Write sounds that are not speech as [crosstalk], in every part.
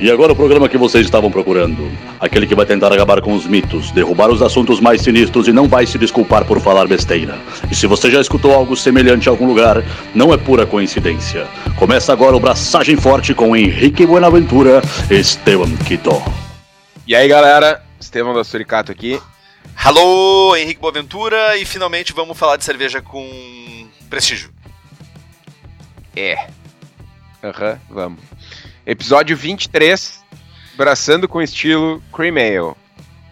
E agora o programa que vocês estavam procurando. Aquele que vai tentar acabar com os mitos, derrubar os assuntos mais sinistros e não vai se desculpar por falar besteira. E se você já escutou algo semelhante em algum lugar, não é pura coincidência. Começa agora o Braçagem Forte com Henrique Buenaventura e Esteban Quito. E aí galera, Esteban da Suricato aqui. Alô, Henrique Boaventura, e finalmente vamos falar de cerveja com prestígio. É. Aham, uhum, vamos. Episódio 23, Braçando com estilo Cream Ale.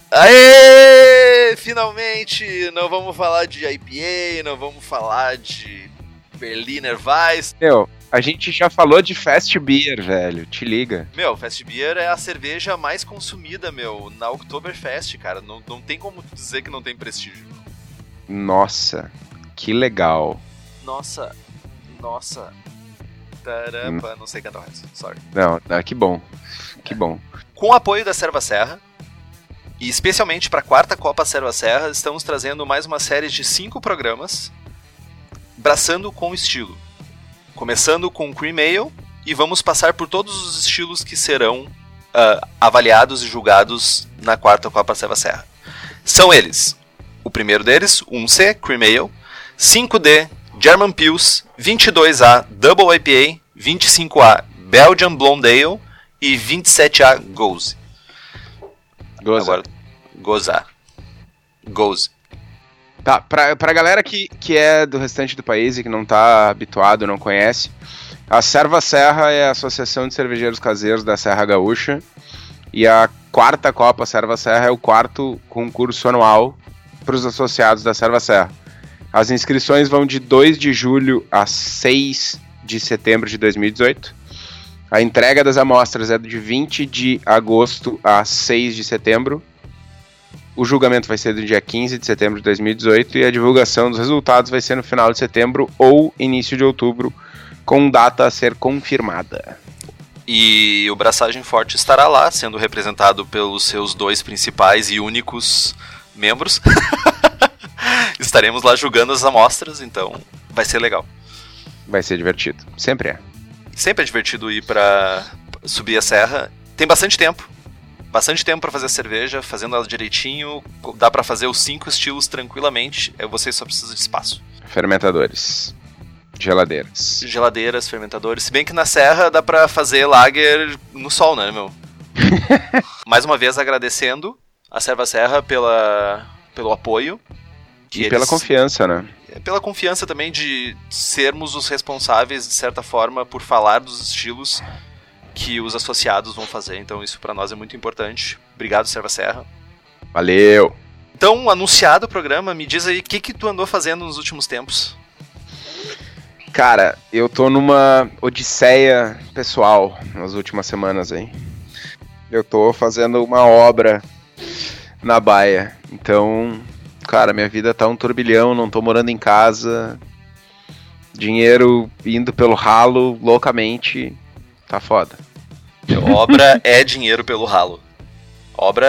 Aê! Finalmente! Não vamos falar de IPA, não vamos falar de Berliner Weiss. Meu, a gente já falou de Fast Beer, velho. Te liga. Meu, Fast Beer é a cerveja mais consumida, meu, na Oktoberfest, cara. Não, não tem como dizer que não tem prestígio. Nossa, que legal. Nossa, nossa. Taramba, hum. não sei cantar o resto, sorry. Não, ah, que bom. Que bom. Com o apoio da Serva Serra, e especialmente para a quarta Copa Serva Serra, estamos trazendo mais uma série de cinco programas braçando com estilo começando com Cream Ale e vamos passar por todos os estilos que serão uh, avaliados e julgados na quarta Copa Serva Serra. São eles: o primeiro deles, 1C Cream Ale, 5D German Pils, 22A Double IPA, 25A Belgian Blonde Ale e 27A Goze. Goza. Agora, gozar. Goze. Tá, pra, pra galera que, que é do restante do país e que não tá habituado, não conhece, a Serva Serra é a Associação de Cervejeiros Caseiros da Serra Gaúcha e a quarta Copa Serva Serra é o quarto concurso anual para os associados da Serva Serra. As inscrições vão de 2 de julho a 6 de setembro de 2018. A entrega das amostras é de 20 de agosto a 6 de setembro o julgamento vai ser do dia 15 de setembro de 2018 e a divulgação dos resultados vai ser no final de setembro ou início de outubro, com data a ser confirmada. E o Braçagem Forte estará lá, sendo representado pelos seus dois principais e únicos membros. [laughs] Estaremos lá julgando as amostras, então vai ser legal. Vai ser divertido, sempre é. Sempre é divertido ir para subir a serra. Tem bastante tempo, bastante tempo para fazer a cerveja, fazendo ela direitinho, dá para fazer os cinco estilos tranquilamente, é, você só precisa de espaço. Fermentadores. Geladeiras. Geladeiras, fermentadores. Se bem que na serra dá pra fazer lager no sol, né, meu? [laughs] Mais uma vez agradecendo a Serva Serra pela, pelo apoio. E eles, pela confiança, né? É, pela confiança também de sermos os responsáveis, de certa forma, por falar dos estilos que os associados vão fazer. Então isso para nós é muito importante. Obrigado, Serva Serra. Valeu! Então, anunciado o programa, me diz aí o que, que tu andou fazendo nos últimos tempos. Cara, eu tô numa odisseia pessoal nas últimas semanas aí. Eu tô fazendo uma obra na baia. Então, cara, minha vida tá um turbilhão, não tô morando em casa. Dinheiro indo pelo ralo loucamente. Tá foda. Obra é dinheiro pelo ralo. Obra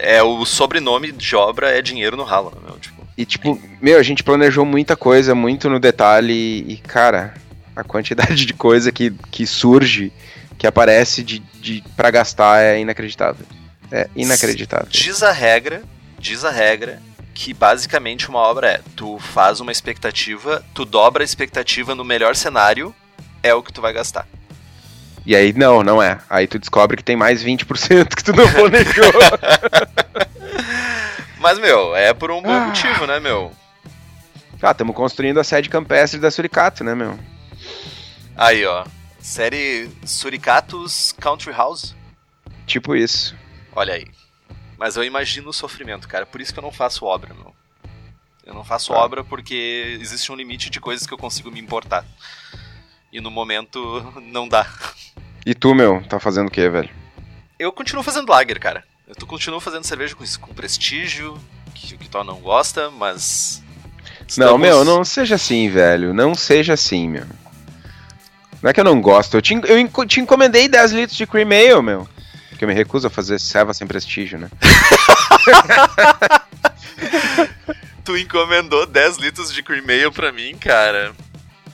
é o sobrenome de obra é dinheiro no ralo, né, meu? Tipo, e tipo, meu, a gente planejou muita coisa, muito no detalhe e, cara, a quantidade de coisa que, que surge, que aparece de, de para gastar é inacreditável. É inacreditável. Diz a regra, diz a regra que basicamente uma obra é, tu faz uma expectativa, tu dobra a expectativa no melhor cenário, é o que tu vai gastar. E aí, não, não é. Aí tu descobre que tem mais 20% que tu não planejou. [laughs] Mas, meu, é por um bom ah. motivo, né, meu? Ah, estamos construindo a sede campestre da Suricato, né, meu? Aí, ó. Série Suricatos Country House? Tipo isso. Olha aí. Mas eu imagino o sofrimento, cara. Por isso que eu não faço obra, meu. Eu não faço ah. obra porque existe um limite de coisas que eu consigo me importar. E no momento [laughs] não dá. E tu, meu, tá fazendo o que, velho? Eu continuo fazendo lager, cara. Eu tô, continuo fazendo cerveja com, com prestígio, que o Kitó não gosta, mas. Estamos... Não, meu, não seja assim, velho. Não seja assim, meu. Não é que eu não gosto. Eu te, eu te encomendei 10 litros de cream ale, meu. Porque eu me recuso a fazer serva sem prestígio, né? [laughs] tu encomendou 10 litros de cream ale pra mim, cara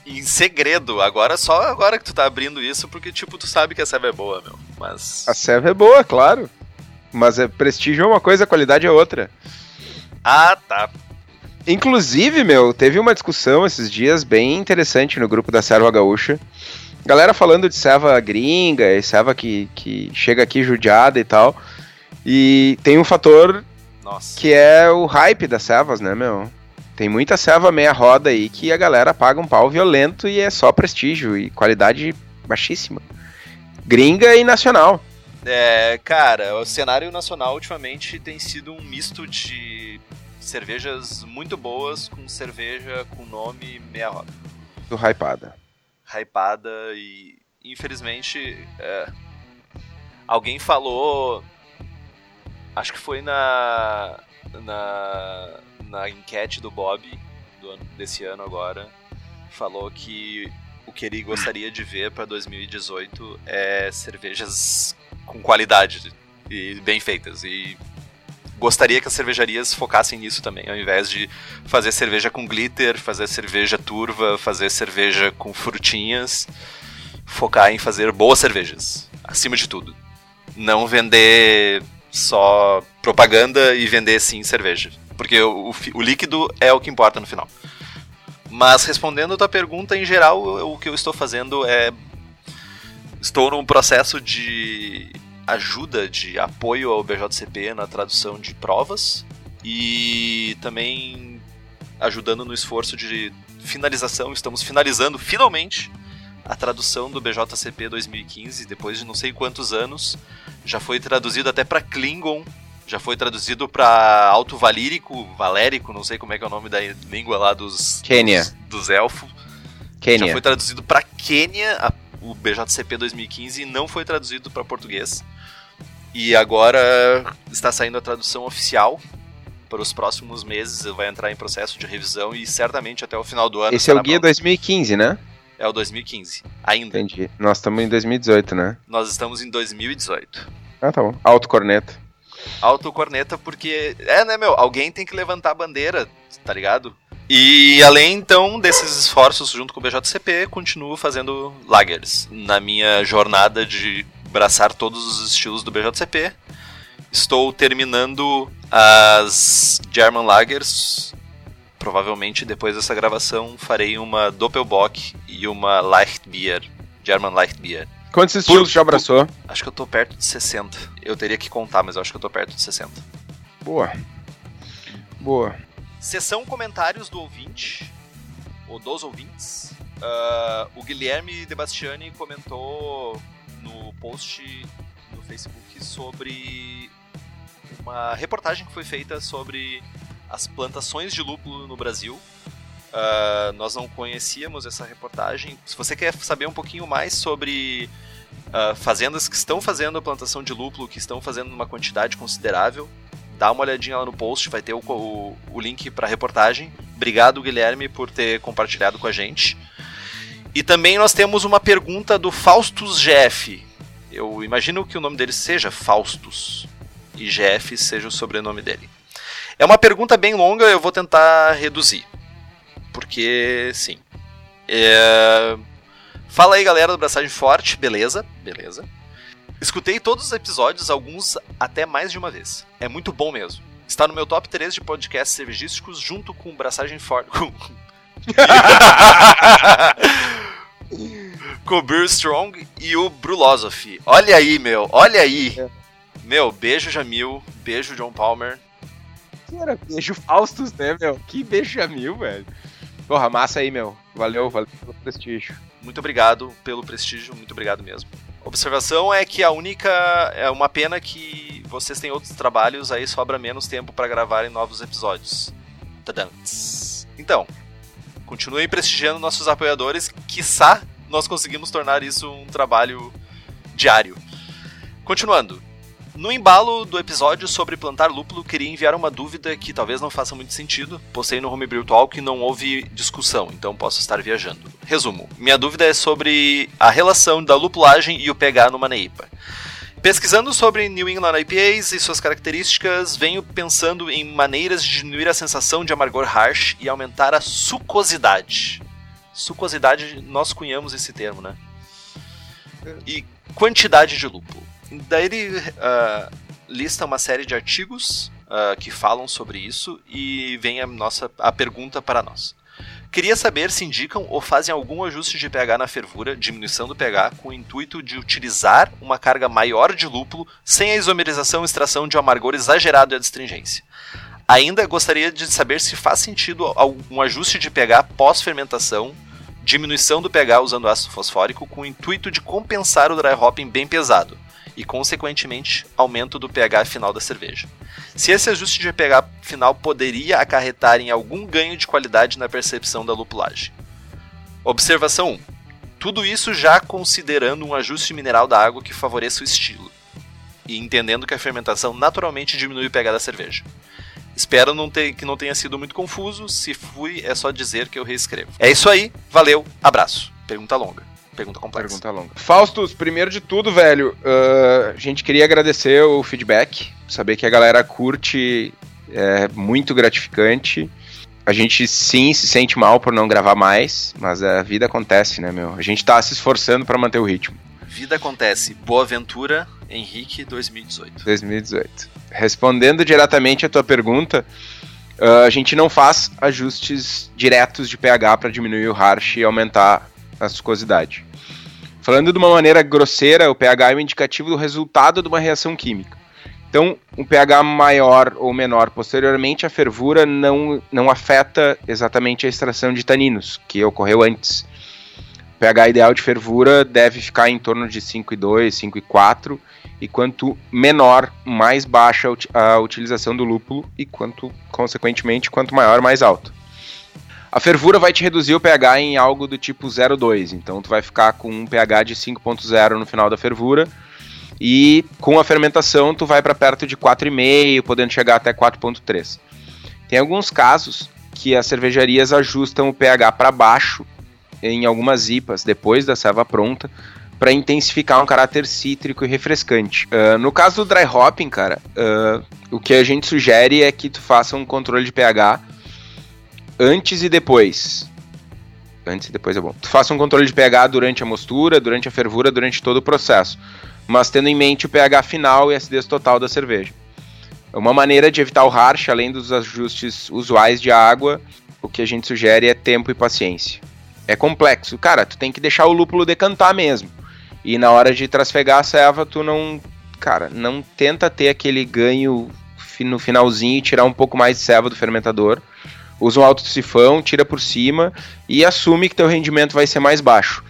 em segredo. Agora, só agora que tu tá abrindo isso, porque, tipo, tu sabe que a serva é boa, meu. Mas. A serva é boa, claro. Mas é, prestígio é uma coisa, qualidade é outra. Ah, tá. Inclusive, meu, teve uma discussão esses dias bem interessante no grupo da Serva Gaúcha. Galera falando de serva gringa, e serva que, que chega aqui judiada e tal. E tem um fator Nossa. que é o hype das servas, né, meu? Tem muita serva meia roda aí que a galera paga um pau violento e é só prestígio e qualidade baixíssima. Gringa e nacional. É, cara, o cenário nacional ultimamente tem sido um misto de cervejas muito boas com cerveja com nome meia roda. Do hypada. Hypada e infelizmente é, alguém falou acho que foi na na, na enquete do Bob do desse ano agora falou que o que ele gostaria de ver para 2018 é cervejas com qualidade e bem feitas e gostaria que as cervejarias focassem nisso também, ao invés de fazer cerveja com glitter, fazer cerveja turva, fazer cerveja com frutinhas, focar em fazer boas cervejas, acima de tudo. Não vender só propaganda e vender sim cerveja, porque o, o, o líquido é o que importa no final. Mas respondendo a tua pergunta, em geral, o que eu estou fazendo é. Estou num processo de ajuda, de apoio ao BJCP na tradução de provas e também ajudando no esforço de finalização. Estamos finalizando finalmente a tradução do BJCP 2015, depois de não sei quantos anos. Já foi traduzido até para Klingon já foi traduzido para Alto Valírico, Valérico, não sei como é que é o nome da língua lá dos Quênia. dos, dos elfos. Quênia. Já foi traduzido para Quênia, a, o BJCP 2015 e não foi traduzido para português. E agora está saindo a tradução oficial para os próximos meses, vai entrar em processo de revisão e certamente até o final do ano. Esse é o guia pronto. 2015, né? É o 2015, ainda. Entendi. Nós estamos em 2018, né? Nós estamos em 2018. Ah, tá bom. Alto corneta. Alto corneta, porque. É, né, meu? Alguém tem que levantar a bandeira, tá ligado? E além então desses esforços junto com o BJCP, continuo fazendo lagers. Na minha jornada de abraçar todos os estilos do BJCP, estou terminando as German Lagers. Provavelmente depois dessa gravação farei uma Doppelbock e uma Leichtbier, German Leichtbier. Quantos estilos já abraçou? Acho que eu tô perto de 60. Eu teria que contar, mas eu acho que eu tô perto de 60. Boa. Boa. Sessão comentários do ouvinte, ou dos ouvintes. Uh, o Guilherme Debastiani comentou no post no Facebook sobre uma reportagem que foi feita sobre as plantações de lúpulo no Brasil. Uh, nós não conhecíamos essa reportagem. Se você quer saber um pouquinho mais sobre uh, fazendas que estão fazendo a plantação de lúpulo, que estão fazendo uma quantidade considerável, dá uma olhadinha lá no post, vai ter o, o, o link para a reportagem. Obrigado, Guilherme, por ter compartilhado com a gente. E também nós temos uma pergunta do Faustus GF. Eu imagino que o nome dele seja Faustus e GF seja o sobrenome dele. É uma pergunta bem longa, eu vou tentar reduzir. Porque, sim. É... Fala aí, galera do Braçagem Forte, beleza? Beleza. Escutei todos os episódios, alguns até mais de uma vez. É muito bom mesmo. Está no meu top 3 de podcasts cervejísticos junto com o Braçagem Forte. [laughs] [laughs] com o Beer Strong e o Brulosophy. Olha aí, meu, olha aí. Meu, beijo Jamil, beijo John Palmer. Que era beijo Faustus, né, meu? Que beijo Jamil, velho. Porra, massa aí, meu. Valeu, valeu pelo prestígio. Muito obrigado pelo prestígio, muito obrigado mesmo. Observação é que a única. É uma pena que vocês têm outros trabalhos, aí sobra menos tempo para gravarem novos episódios. Tadants. Então, continuem prestigiando nossos apoiadores, quiçá nós conseguimos tornar isso um trabalho diário. Continuando. No embalo do episódio sobre plantar lúpulo, queria enviar uma dúvida que talvez não faça muito sentido. Postei no Homebrew Talk e não houve discussão, então posso estar viajando. Resumo: minha dúvida é sobre a relação da lupulagem e o pH numa NEIPA. Pesquisando sobre New England IPAs e suas características, venho pensando em maneiras de diminuir a sensação de amargor harsh e aumentar a sucosidade. Sucosidade, nós cunhamos esse termo, né? E quantidade de lúpulo. Daí ele uh, lista uma série de artigos uh, que falam sobre isso e vem a nossa a pergunta para nós. Queria saber se indicam ou fazem algum ajuste de pH na fervura, diminuição do pH, com o intuito de utilizar uma carga maior de lúpulo sem a isomerização e extração de um amargor exagerado e a astringência. Ainda gostaria de saber se faz sentido um ajuste de pH pós-fermentação, diminuição do pH usando ácido fosfórico, com o intuito de compensar o dry hopping bem pesado e, consequentemente, aumento do pH final da cerveja. Se esse ajuste de pH final poderia acarretar em algum ganho de qualidade na percepção da lupulagem. Observação 1. Tudo isso já considerando um ajuste mineral da água que favoreça o estilo, e entendendo que a fermentação naturalmente diminui o pH da cerveja. Espero não ter, que não tenha sido muito confuso. Se fui, é só dizer que eu reescrevo. É isso aí, valeu, abraço. Pergunta longa. Pergunta complexa. Pergunta longa. Faustus, primeiro de tudo, velho, uh, a gente queria agradecer o feedback, saber que a galera curte, é muito gratificante. A gente sim se sente mal por não gravar mais, mas a vida acontece, né, meu? A gente tá se esforçando para manter o ritmo. Vida acontece. Boa aventura, Henrique 2018. 2018. Respondendo diretamente a tua pergunta, uh, a gente não faz ajustes diretos de pH para diminuir o harsh e aumentar a viscosidade. Falando de uma maneira grosseira, o pH é um indicativo do resultado de uma reação química. Então, um pH maior ou menor posteriormente à fervura não, não afeta exatamente a extração de taninos, que ocorreu antes. O pH ideal de fervura deve ficar em torno de 5,2, 5,4, e quanto menor, mais baixa a utilização do lúpulo, e quanto, consequentemente, quanto maior, mais alto. A fervura vai te reduzir o pH em algo do tipo 0,2, então tu vai ficar com um pH de 5.0 no final da fervura, e com a fermentação tu vai para perto de 4,5, podendo chegar até 4.3. Tem alguns casos que as cervejarias ajustam o pH para baixo em algumas IPAs depois da serva pronta para intensificar um caráter cítrico e refrescante. Uh, no caso do dry hopping, cara, uh, o que a gente sugere é que tu faça um controle de pH antes e depois. Antes e depois é bom. Tu faça um controle de pH durante a mostura, durante a fervura, durante todo o processo. Mas tendo em mente o pH final e a acidez total da cerveja. Uma maneira de evitar o harsh, além dos ajustes usuais de água, o que a gente sugere é tempo e paciência. É complexo. Cara, tu tem que deixar o lúpulo decantar mesmo. E na hora de trasfegar a ceva, tu não. Cara, não tenta ter aquele ganho no finalzinho e tirar um pouco mais de ceva do fermentador usa um alto sifão, tira por cima e assume que teu rendimento vai ser mais baixo.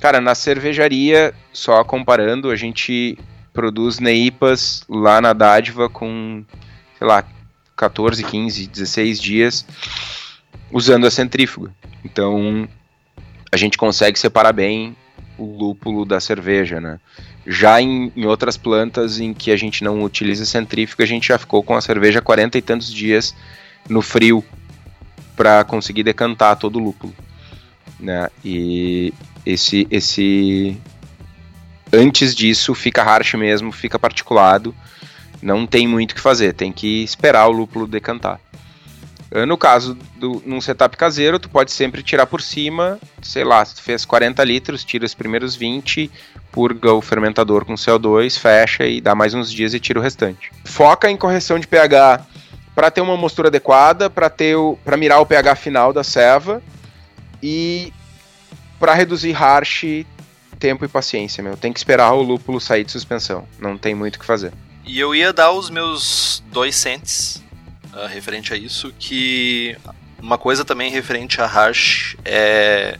Cara, na cervejaria, só comparando, a gente produz neipas lá na dádiva com, sei lá, 14, 15, 16 dias usando a centrífuga. Então, a gente consegue separar bem o lúpulo da cerveja, né? Já em, em, outras plantas em que a gente não utiliza centrífuga, a gente já ficou com a cerveja 40 e tantos dias no frio para conseguir decantar todo o lúpulo, né? E esse esse antes disso fica harsh mesmo, fica particulado, não tem muito o que fazer, tem que esperar o lúpulo decantar. Ah, no caso do num setup caseiro, tu pode sempre tirar por cima, sei lá, se tu fez 40 litros, tira os primeiros 20, purga o fermentador com CO2, fecha e dá mais uns dias e tira o restante. Foca em correção de pH para ter uma mostura adequada, para ter para mirar o pH final da ceva e para reduzir harsh, tempo e paciência, meu. Tem que esperar o lúpulo sair de suspensão. Não tem muito o que fazer. E eu ia dar os meus dois cents uh, referente a isso, que uma coisa também referente a harsh é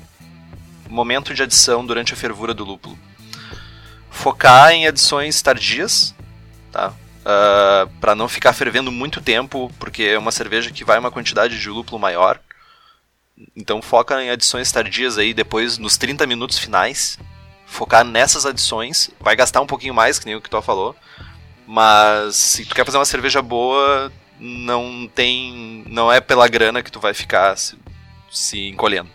momento de adição durante a fervura do lúpulo. Focar em adições tardias, tá? Uh, ah, para não ficar fervendo muito tempo, porque é uma cerveja que vai uma quantidade de lúpulo maior. Então foca em adições tardias aí depois nos 30 minutos finais. Focar nessas adições, vai gastar um pouquinho mais, que nem o que tu falou. Mas se tu quer fazer uma cerveja boa, não tem, não é pela grana que tu vai ficar se, se encolhendo.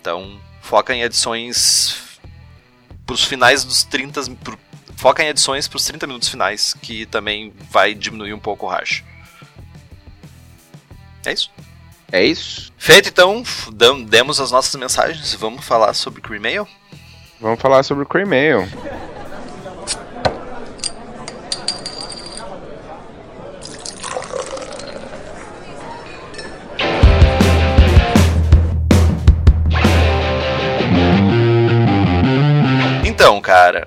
Então, foca em adições pros finais dos 30, pro, foca em edições para os 30 minutos finais, que também vai diminuir um pouco o hash. É isso. É isso. Feito então, demos as nossas mensagens. Vamos falar sobre Cream Ale? Vamos falar sobre o Cream Ale. Então, cara.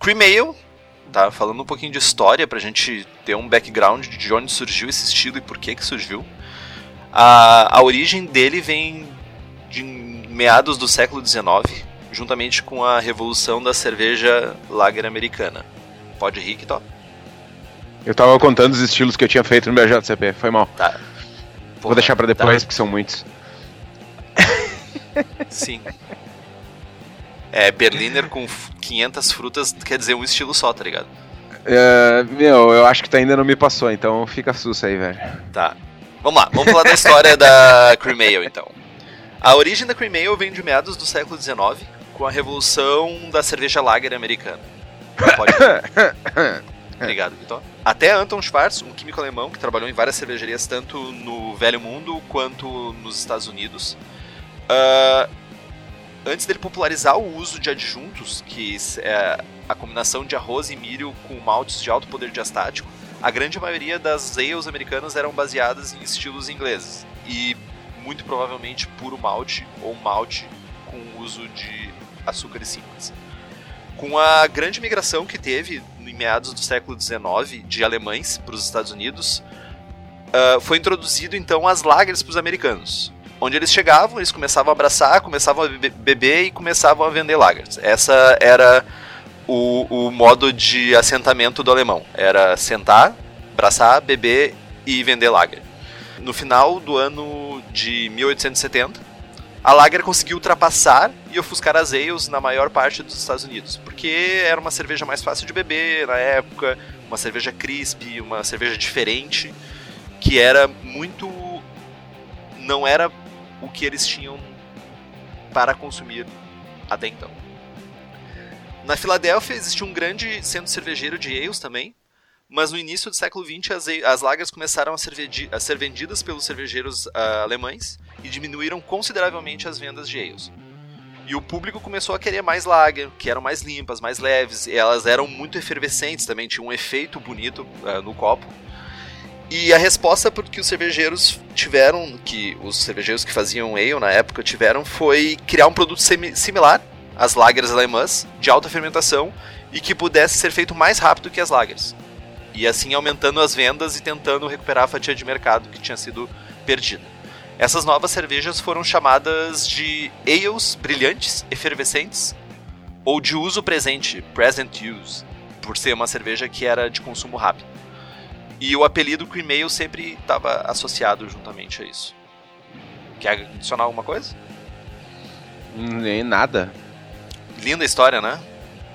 Cream Ale, tá? Falando um pouquinho de história pra gente ter um background de onde surgiu esse estilo e por que que surgiu. A, a origem dele vem de meados do século XIX, juntamente com a revolução da cerveja lager americana. Pode rir, Kitó? Eu tava contando os estilos que eu tinha feito no BJCP, foi mal. Tá. Vou Porra, deixar pra depois, tá. porque são muitos. Sim. É, Berliner com f- 500 frutas quer dizer um estilo só, tá ligado? É, meu, eu acho que tu ainda não me passou, então fica sussa aí, velho. Tá. Vamos lá, vamos falar da história da Cream Ale, então. A origem da Cream Ale vem de meados do século XIX, com a revolução da cerveja lager americana. Pode [laughs] Obrigado, Vitor. Até Anton Schwarz, um químico alemão que trabalhou em várias cervejarias tanto no Velho Mundo quanto nos Estados Unidos, ah, antes dele popularizar o uso de adjuntos, que é a combinação de arroz e milho com maltes de alto poder diastático, a grande maioria das ales americanas eram baseadas em estilos ingleses e muito provavelmente puro malte ou malte com uso de açúcares simples. Com a grande migração que teve em meados do século XIX de alemães para os Estados Unidos, ah, foi introduzido então as lagers para os americanos. Onde eles chegavam, eles começavam a abraçar, começavam a bebe- beber e começavam a vender lagers. Essa era o, o modo de assentamento do alemão. Era sentar, abraçar, beber e vender lager. No final do ano de 1870, a Lager conseguiu ultrapassar e ofuscar as ales na maior parte dos Estados Unidos, porque era uma cerveja mais fácil de beber na época, uma cerveja crisp, uma cerveja diferente, que era muito não era o que eles tinham para consumir até então. Na Filadélfia existia um grande centro cervejeiro de ales também, mas no início do século XX as, as lagers começaram a ser, a ser vendidas pelos cervejeiros ah, alemães e diminuíram consideravelmente as vendas de ales. E o público começou a querer mais lager, que eram mais limpas, mais leves, e elas eram muito efervescentes também, tinham um efeito bonito ah, no copo. E a resposta que os cervejeiros tiveram, que os cervejeiros que faziam ale na época tiveram, foi criar um produto similar às lagers alemãs, de alta fermentação, e que pudesse ser feito mais rápido que as lagers. E assim aumentando as vendas e tentando recuperar a fatia de mercado que tinha sido perdida. Essas novas cervejas foram chamadas de ales brilhantes, efervescentes, ou de uso presente, present use, por ser uma cerveja que era de consumo rápido. E o apelido Cream Ale sempre estava associado juntamente a isso. Quer adicionar alguma coisa? Nem nada. Linda história, né?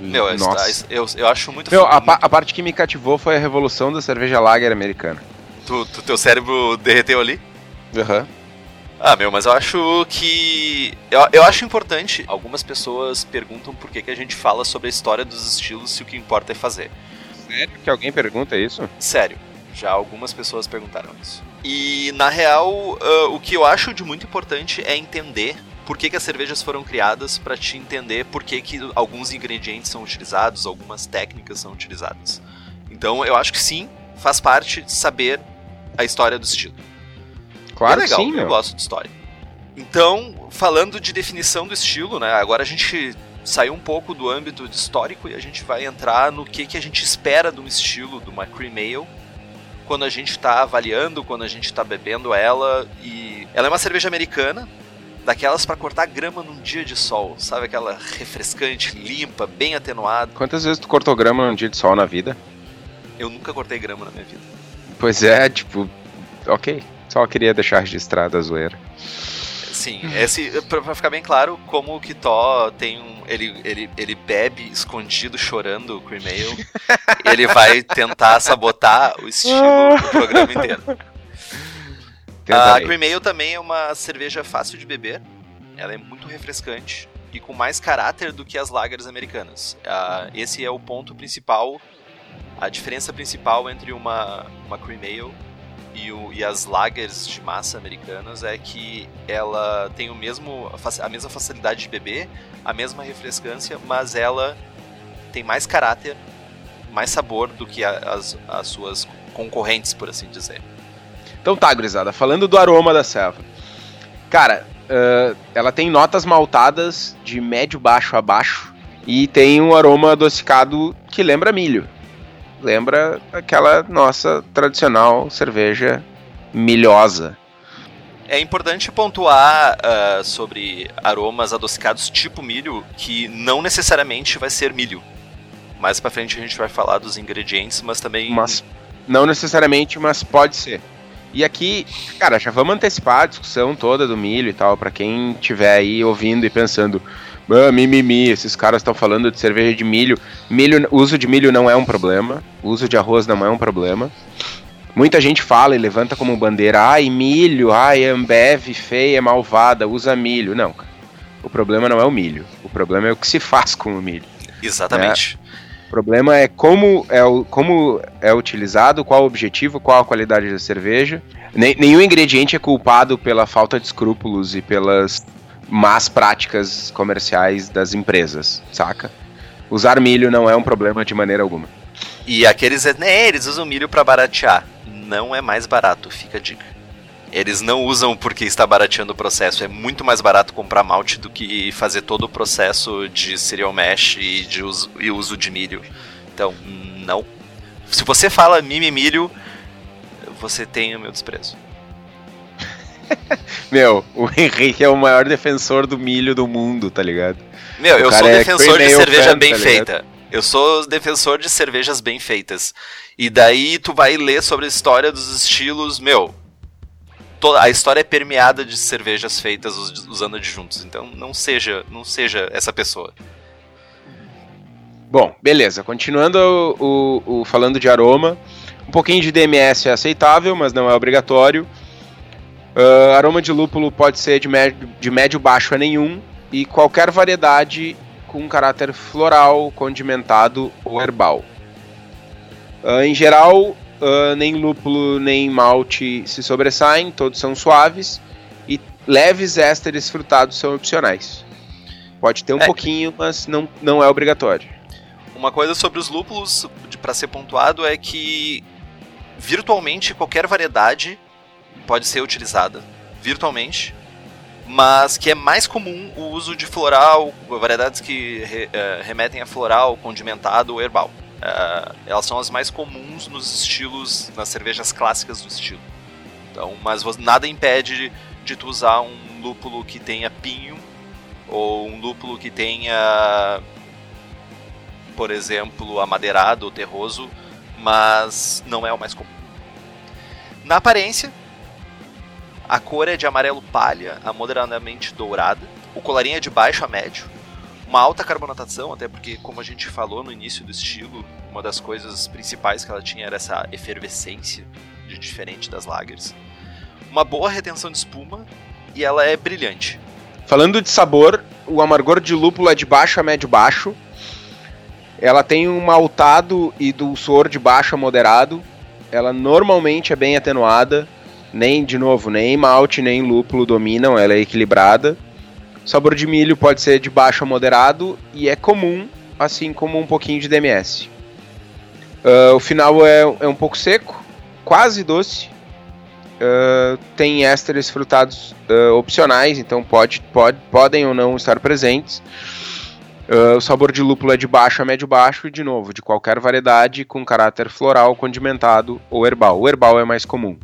Meu, Nossa. histó- eu, eu acho muito... Meu, a, pa- a parte que me cativou foi a revolução da cerveja lager americana. tu, tu- teu cérebro derreteu ali? Aham. Ah, meu, mas eu acho que. Eu, eu acho importante. Algumas pessoas perguntam por que, que a gente fala sobre a história dos estilos se o que importa é fazer. Sério que alguém pergunta isso? Sério, já algumas pessoas perguntaram isso. E na real, ah, o que eu acho de muito importante é entender por que, que as cervejas foram criadas para te entender por que, que alguns ingredientes são utilizados, algumas técnicas são utilizadas. Então eu acho que sim, faz parte de saber a história do estilo. Claro é legal, que sim, eu meu. gosto de história. Então, falando de definição do estilo, né? Agora a gente saiu um pouco do âmbito de histórico e a gente vai entrar no que, que a gente espera de um estilo, de uma cream ale, quando a gente está avaliando, quando a gente está bebendo ela. E ela é uma cerveja americana, daquelas para cortar grama num dia de sol, sabe aquela refrescante, limpa, bem atenuada. Quantas vezes tu cortou grama num dia de sol na vida? Eu nunca cortei grama na minha vida. Pois é, tipo, ok. Só queria deixar registrada a zoeira. Sim, esse, pra, ficar bem claro, como o Kitó tem um. Ele, ele, ele bebe escondido chorando o Cream Ale, [laughs] ele vai tentar sabotar o estilo do programa inteiro. A Tentarei. Cream Ale também é uma cerveja fácil de beber, ela é muito refrescante e com mais caráter do que as lagers americanas. Ah, esse é o ponto principal, a diferença principal entre uma, uma Cream Ale e, o, e as lagers de massa americanas é que ela tem o mesmo a mesma facilidade de beber, a mesma refrescância, mas ela tem mais caráter, mais sabor do que as, as suas concorrentes, por assim dizer. Então tá, gurizada, falando do aroma da selva. Cara, uh, ela tem notas maltadas de médio baixo a baixo e tem um aroma adocicado que lembra milho lembra aquela nossa tradicional cerveja milhosa. É importante pontuar uh, sobre aromas adocicados tipo milho, que não necessariamente vai ser milho. Mais pra frente a gente vai falar dos ingredientes, mas também. Mas não necessariamente, mas pode ser. E aqui, cara, já vamos antecipar a discussão toda do milho e tal, para quem estiver aí ouvindo e pensando, ah, mimimi, esses caras estão falando de cerveja de milho. milho. Uso de milho não é um problema. Uso de arroz não é um problema. Muita gente fala e levanta como bandeira, ai, milho, ai, Ambev, feia, malvada, usa milho. Não, cara. O problema não é o milho. O problema é o que se faz com o milho. Exatamente. Né? O problema é como é, o, como é utilizado, qual o objetivo, qual a qualidade da cerveja. nenhum ingrediente é culpado pela falta de escrúpulos e pelas más práticas comerciais das empresas, saca? Usar milho não é um problema de maneira alguma. E aqueles, né, eles usam milho para baratear. Não é mais barato, fica a dica. Eles não usam porque está barateando o processo. É muito mais barato comprar malte do que fazer todo o processo de cereal mash e de uso, e uso de milho. Então, não. Se você fala mimi milho, você tem o meu desprezo. [laughs] Meu, o Henrique é o maior defensor do milho do mundo, tá ligado? Meu, o eu sou é defensor de cerveja fan, bem tá feita. Eu sou defensor de cervejas bem feitas. E daí tu vai ler sobre a história dos estilos, meu. A história é permeada de cervejas feitas usando adjuntos. Então não seja, não seja essa pessoa. Bom, beleza. Continuando o, o, o falando de aroma, um pouquinho de DMS é aceitável, mas não é obrigatório. Uh, aroma de lúpulo pode ser de médio, de médio baixo a nenhum e qualquer variedade com caráter floral, condimentado ou herbal. Uh, em geral, uh, nem lúpulo nem malte se sobressaem, todos são suaves e leves ésteres frutados são opcionais. Pode ter um é. pouquinho, mas não, não é obrigatório. Uma coisa sobre os lúpulos, para ser pontuado, é que virtualmente qualquer variedade pode ser utilizada virtualmente, mas que é mais comum o uso de floral, variedades que re, uh, remetem a floral, condimentado ou herbal. Uh, elas são as mais comuns nos estilos, nas cervejas clássicas do estilo. Então, mas nada impede de tu usar um lúpulo que tenha pinho ou um lúpulo que tenha, por exemplo, amadeirado ou terroso, mas não é o mais comum. Na aparência, a cor é de amarelo palha a moderadamente dourada. O colarinho é de baixo a médio. Uma alta carbonatação, até porque, como a gente falou no início do estilo, uma das coisas principais que ela tinha era essa efervescência, de diferente das lagers. Uma boa retenção de espuma e ela é brilhante. Falando de sabor, o amargor de lúpulo é de baixo a médio baixo. Ela tem um maltado e dulçor de baixo a moderado. Ela normalmente é bem atenuada nem, de novo, nem malte nem lúpulo dominam, ela é equilibrada. O sabor de milho pode ser de baixo a moderado e é comum, assim como um pouquinho de DMS. Uh, o final é, é, um pouco seco, quase doce. Uh, tem ésteres frutados uh, opcionais, então pode, pode, podem ou não estar presentes. o sabor de lúpulo é de baixo a médio baixo e, de novo, de qualquer variedade com caráter floral, condimentado ou herbal. O herbal é mais comum.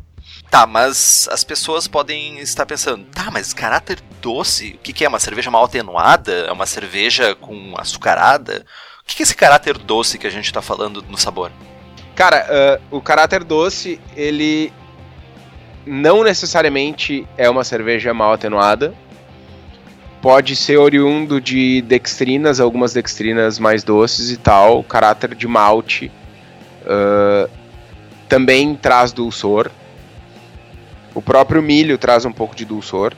Tá, mas as pessoas podem estar pensando, tá, mas caráter doce? O que, que é? Uma cerveja mal atenuada? É uma cerveja com açucarada? O que, que é esse caráter doce que a gente está falando no sabor? Cara, uh, o caráter doce, ele não necessariamente é uma cerveja mal atenuada. Pode ser oriundo de dextrinas, algumas dextrinas mais doces e tal. O caráter de malte uh, também traz dulçor. O próprio milho traz um pouco de dulçor.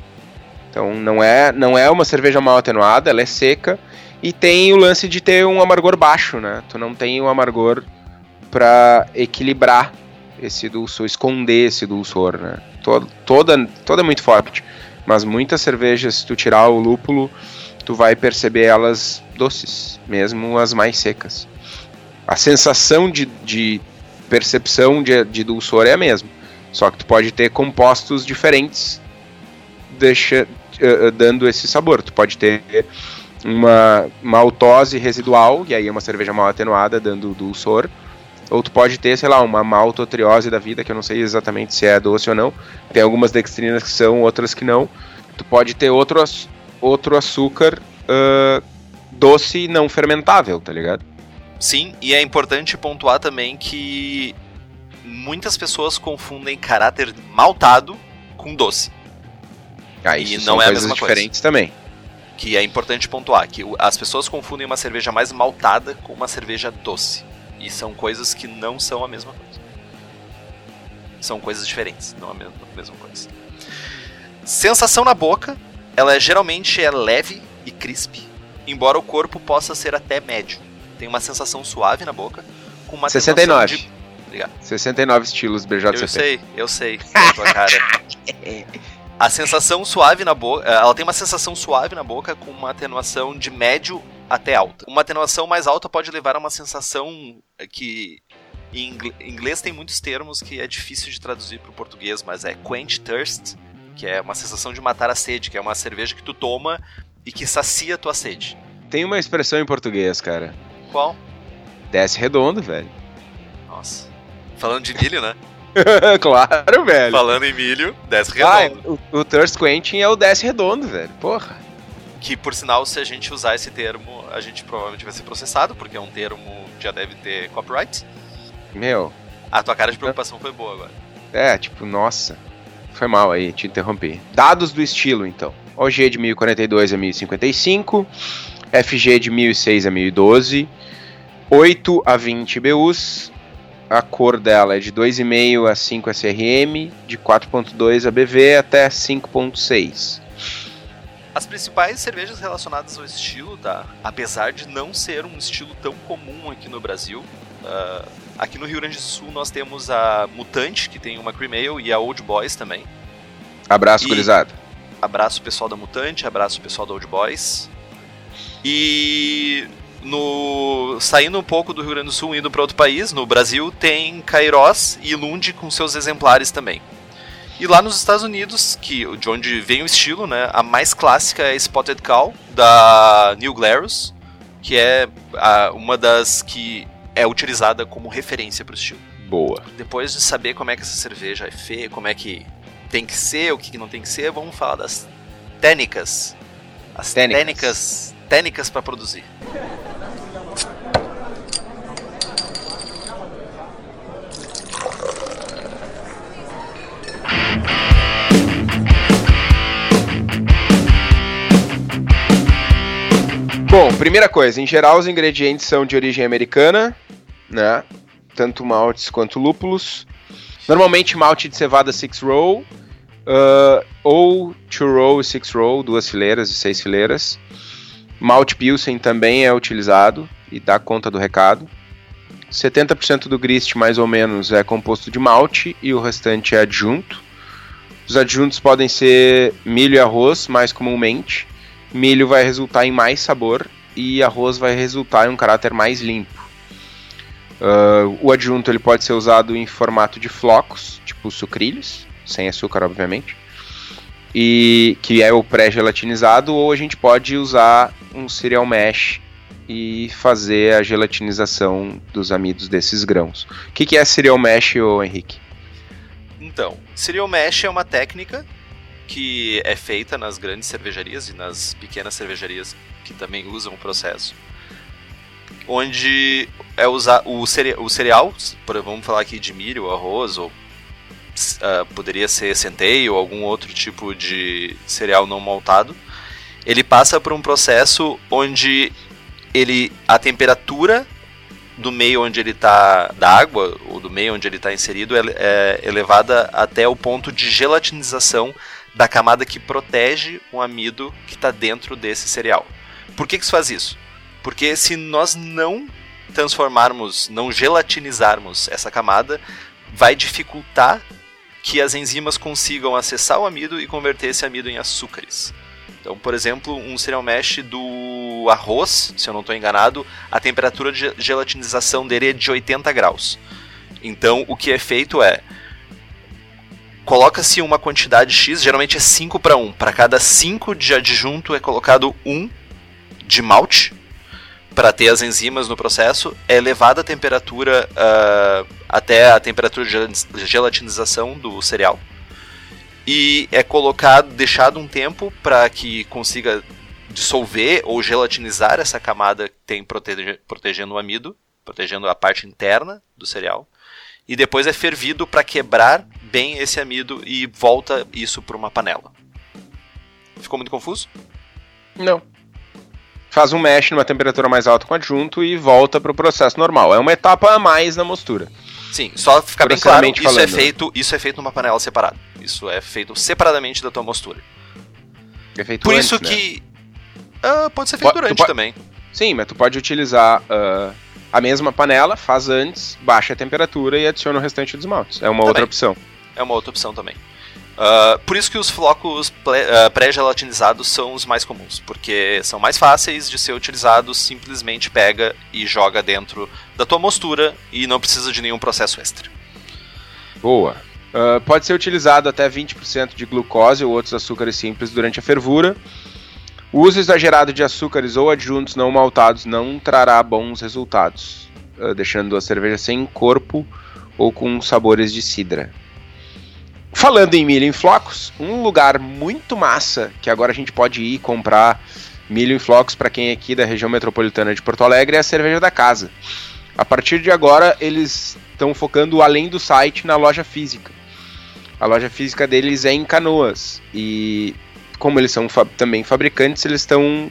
Então não é, não é uma cerveja mal atenuada, ela é seca e tem o lance de ter um amargor baixo, né? Tu não tem um amargor para equilibrar esse dulçor, esconder esse dulçor, né? Toda, toda, toda é muito forte, mas muitas cervejas, se tu tirar o lúpulo, tu vai perceber elas doces, mesmo as mais secas. A sensação de, de percepção de, de dulçor é a mesma, só que tu pode ter compostos diferentes deixa, uh, dando esse sabor. Tu pode ter uma maltose residual, e aí é uma cerveja mal atenuada, dando dulçor. Ou tu pode ter, sei lá, uma maltotriose da vida, que eu não sei exatamente se é doce ou não. Tem algumas dextrinas que são, outras que não. Tu pode ter outro, outro açúcar uh, doce não fermentável, tá ligado? Sim, e é importante pontuar também que muitas pessoas confundem caráter maltado com doce. Ah, isso e não é a mesma diferentes coisa. também. Que é importante pontuar que as pessoas confundem uma cerveja mais maltada com uma cerveja doce. E são coisas que não são a mesma coisa. São coisas diferentes, não a mesma, a mesma coisa. Sensação na boca, ela é, geralmente é leve e crisp, embora o corpo possa ser até médio. Tem uma sensação suave na boca, com uma 69. De... Obrigado. 69 estilos BJCP. Eu sei, eu sei. A sensação suave na boca, eh, ela tem uma sensação suave na boca com uma atenuação de médio até alta. Uma atenuação mais alta pode levar a uma sensação que em inglês tem muitos termos que é difícil de traduzir para o português, mas é quench thirst, que é uma sensação de matar a sede, que é uma cerveja que tu toma e que sacia a tua sede. Tem uma expressão em português, cara. Qual? Desce redondo, velho. Nossa. Falando de milho, né? [laughs] claro, velho. Falando em milho, desce redondo. Ah, o, o Thirst Quentin é o desce redondo, velho. Porra. Que, por sinal, se a gente usar esse termo, a gente provavelmente vai ser processado, porque é um termo que já deve ter copyright. Meu. A tua cara de preocupação foi boa agora. É, tipo, nossa. Foi mal aí, te interrompi. Dados do estilo, então. OG de 1042 a 1055, FG de 1006 a 1012, 8 a 20 BUs, a cor dela é de 2,5 a 5 SRM, de 4,2 ABV até 5,6. As principais cervejas relacionadas ao estilo, tá? Apesar de não ser um estilo tão comum aqui no Brasil, uh, aqui no Rio Grande do Sul nós temos a Mutante, que tem uma Cream Ale, e a Old Boys também. Abraço, gurizada. Abraço pessoal da Mutante, abraço pessoal da Old Boys. E no saindo um pouco do Rio Grande do Sul indo para outro país, no Brasil tem Kairos e Lund com seus exemplares também. E lá nos Estados Unidos, que de onde vem o estilo, né, a mais clássica é Spotted Cow da New Glarus, que é a, uma das que é utilizada como referência para o estilo. Boa. Depois de saber como é que essa cerveja é feia, como é que tem que ser, o que não tem que ser, vamos falar das técnicas. As técnicas, técnicas para produzir. Bom, primeira coisa, em geral os ingredientes são de origem americana, né? Tanto maltes quanto lúpulos. Normalmente malte de cevada six row, uh, ou two row e six row, duas fileiras e seis fileiras. Malte Pilsen também é utilizado e dá conta do recado. 70% do grist, mais ou menos, é composto de malte e o restante é adjunto. Os adjuntos podem ser milho e arroz, mais comumente milho vai resultar em mais sabor e arroz vai resultar em um caráter mais limpo. Uh, o adjunto ele pode ser usado em formato de flocos, tipo sucrilhos, sem açúcar, obviamente, e que é o pré-gelatinizado, ou a gente pode usar um cereal mash e fazer a gelatinização dos amidos desses grãos. O que, que é cereal mash, ô Henrique? Então, cereal mash é uma técnica que é feita nas grandes cervejarias e nas pequenas cervejarias que também usam o processo. Onde é usar o, cere o cereal, vamos falar aqui de milho, arroz, ou uh, poderia ser centeio ou algum outro tipo de cereal não maltado. Ele passa por um processo onde ele a temperatura do meio onde ele está da água ou do meio onde ele está inserido é, é elevada até o ponto de gelatinização da camada que protege o amido que está dentro desse cereal. Por que, que isso faz isso? Porque se nós não transformarmos, não gelatinizarmos essa camada, vai dificultar que as enzimas consigam acessar o amido e converter esse amido em açúcares. Então, por exemplo, um cereal mesh do arroz, se eu não estou enganado, a temperatura de gelatinização dele é de 80 graus. Então, o que é feito é coloca-se uma quantidade X, geralmente é 5 para 1. Para cada 5 de adjunto é colocado 1 de malte para ter as enzimas no processo. É elevada a temperatura uh, até a temperatura de gelatinização do cereal e é colocado, deixado um tempo para que consiga dissolver ou gelatinizar essa camada que tem protege, protegendo o amido, protegendo a parte interna do cereal. E depois é fervido para quebrar bem esse amido e volta isso para uma panela. Ficou muito confuso? Não. Faz um mesh numa temperatura mais alta com adjunto e volta para o processo normal. É uma etapa a mais na mostura. Sim, só ficar bem claro, isso é falando. é feito, isso é feito numa panela separada. Isso é feito separadamente da tua mostura. É feito Por antes, isso né? que uh, pode ser feito durante também. Sim, mas tu pode utilizar uh, a mesma panela, faz antes, baixa a temperatura e adiciona o restante dos maltes. É uma também. outra opção. É uma outra opção também. Uh, por isso que os flocos ah, pré-gelatinizados são os mais comuns, porque são mais fáceis de ser utilizados, simplesmente pega e joga dentro da tua mostura e não precisa de nenhum processo extra. Boa. Uh, pode ser utilizado até 20% de glucose ou outros açúcares simples durante a fervura. O uso exagerado de açúcares ou adjuntos não maltados não trará bons resultados, uh, deixando a cerveja sem corpo ou com sabores de cidra. Falando em milho em flocos, um lugar muito massa que agora a gente pode ir comprar milho em flocos para quem é aqui da região metropolitana de Porto Alegre é a cerveja da casa. A partir de agora, eles estão focando além do site na loja física. A loja física deles é em Canoas e como eles são fa também fabricantes, eles estão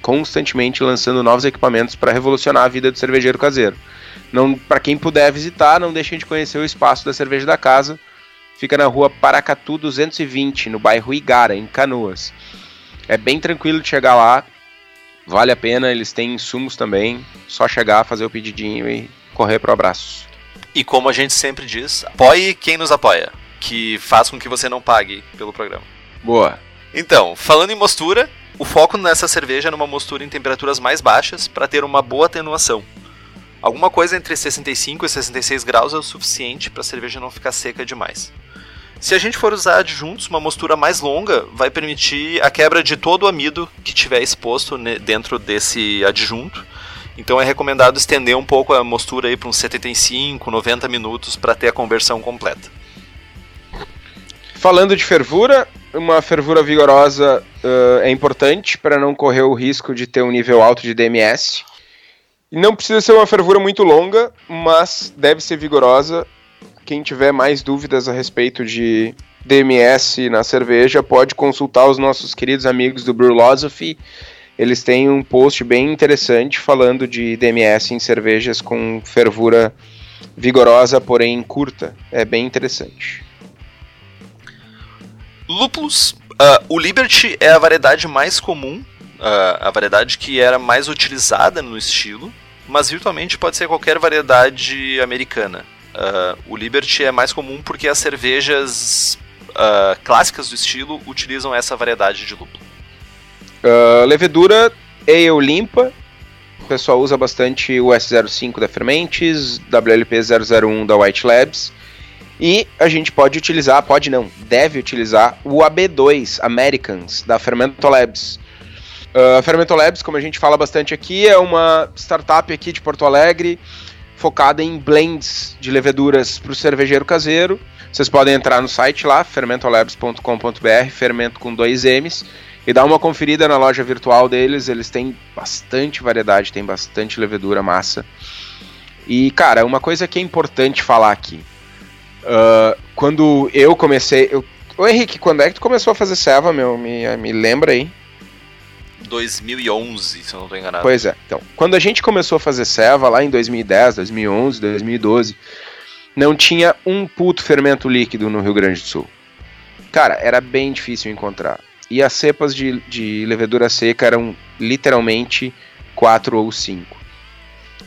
constantemente lançando novos equipamentos para revolucionar a vida do cervejeiro caseiro. Não, para quem puder visitar, não deixem de conhecer o espaço da cerveja da casa Fica na rua Paracatu 220, no bairro Igara, em Canoas. É bem tranquilo de chegar lá, vale a pena, eles têm insumos também, só chegar, fazer o pedidinho e correr pro abraço. E como a gente sempre diz, apoie quem nos apoia, que faz com que você não pague pelo programa. Boa. Então, falando em mostura, o foco nessa cerveja é numa mostura em temperaturas mais baixas para ter uma boa atenuação. Alguma coisa entre 65 e 66 graus é o suficiente para a cerveja não ficar seca demais. Se a gente for usar adjuntos, uma mostura mais longa vai permitir a quebra de todo o amido que tiver exposto dentro desse adjunto. Então é recomendado estender um pouco a mostura aí para uns 75, 90 minutos para ter a conversão completa. Falando de fervura, uma fervura vigorosa uh, é importante para não correr o risco de ter um nível alto de DMS. Não precisa ser uma fervura muito longa, mas deve ser vigorosa quem tiver mais dúvidas a respeito de DMS na cerveja, pode consultar os nossos queridos amigos do Brewlosophy. Eles têm um post bem interessante falando de DMS em cervejas com fervura vigorosa, porém curta. É bem interessante. Lúpulos. Uh, o Liberty é a variedade mais comum, uh, a variedade que era mais utilizada no estilo, mas virtualmente pode ser qualquer variedade americana. Uh, o Liberty é mais comum porque as cervejas clássicas do estilo utilizam essa variedade de lúpulo. Levedura ale limpa. O pessoal usa bastante o S05 da Fermentes, WLP001 da White Labs. E a gente pode utilizar, pode não, deve utilizar o AB2 Americans da Fermento Labs. A Fermento Labs, como a gente fala bastante aqui, é uma startup aqui de Porto Alegre focada em blends de leveduras para o cervejeiro caseiro. Vocês podem entrar no site lá, fermentolabs.com.br, fermento com dois M's, e dar uma conferida na loja virtual deles. Eles têm bastante variedade, tem bastante levedura massa. E, cara, uma coisa que é importante falar aqui. Uh, quando eu comecei. Eu... Ô Henrique, quando é que tu começou a fazer serva, meu? Me, me lembra aí. 2011, se eu não estou enganado. Pois é. Então, quando a gente começou a fazer ceva lá em 2010, 2011, 2012, não tinha um puto fermento líquido no Rio Grande do Sul. Cara, era bem difícil encontrar. E as cepas de, de levedura seca eram literalmente quatro ou cinco.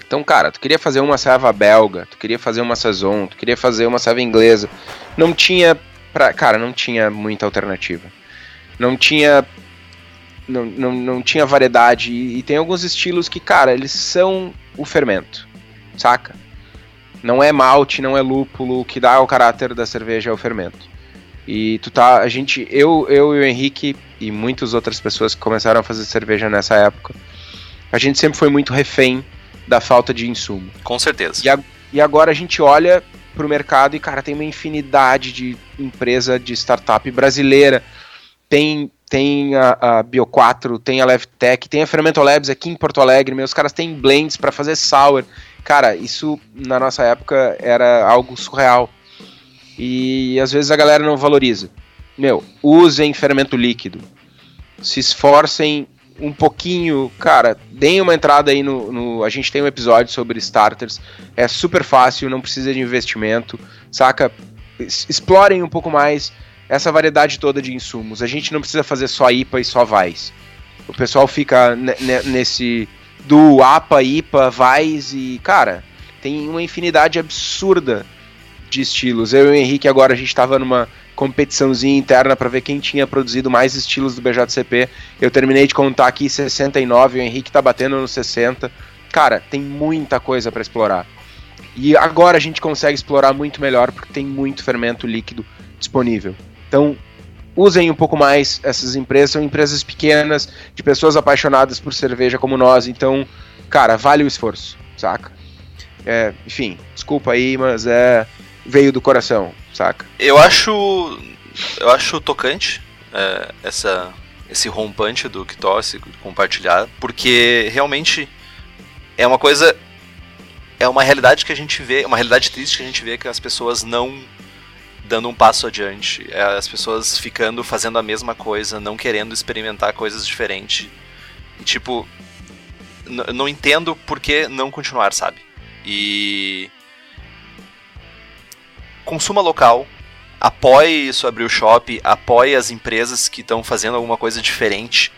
Então, cara, tu queria fazer uma serva belga, tu queria fazer uma saison, tu queria fazer uma serva inglesa. Não tinha, pra, cara, não tinha muita alternativa. Não tinha não, não, não tinha variedade e, e tem alguns estilos que, cara, eles são o fermento, saca? Não é malte, não é lúpulo, o que dá o caráter da cerveja é o fermento. E tu tá, a gente, eu, eu e o Henrique e muitas outras pessoas que começaram a fazer cerveja nessa época, a gente sempre foi muito refém da falta de insumo. Com certeza. E, a, e agora a gente olha pro mercado e, cara, tem uma infinidade de empresa de startup brasileira. Tem, tem a, a Bio4, tem a Levtech, tem a Fermento Labs aqui em Porto Alegre, meus caras têm blends para fazer sour. Cara, isso na nossa época era algo surreal. E às vezes a galera não valoriza. Meu, usem fermento líquido. Se esforcem um pouquinho, cara, deem uma entrada aí no, no, A gente tem um episódio sobre starters. É super fácil, não precisa de investimento, saca? Explorem um pouco mais essa variedade toda de insumos. A gente não precisa fazer só IPA e só VAIS. O pessoal fica nesse do APA, IPA, VAIS e, cara, tem uma infinidade absurda de estilos. Eu e o Henrique agora a gente estava numa competiçãozinha interna para ver quem tinha produzido mais estilos do BJCP. Eu terminei de contar aqui 69, o Henrique tá batendo no 60. Cara, tem muita coisa para explorar. E agora a gente consegue explorar muito melhor porque tem muito fermento líquido disponível. Então, usem um pouco mais essas empresas, são empresas pequenas, de pessoas apaixonadas por cerveja como nós, então, cara, vale o esforço, saca? É, enfim, desculpa aí, mas é veio do coração, saca? Eu acho eu acho tocante é, essa esse rompante do que torce compartilhar, porque realmente é uma coisa é uma realidade que a gente vê, uma realidade triste que a gente vê que as pessoas não dando um passo adiante, é as pessoas ficando fazendo a mesma coisa, não querendo experimentar coisas diferentes. E tipo, não entendo por que não continuar, sabe? E consuma local, apoie sobre o shop, apoie as empresas que estão fazendo alguma coisa diferente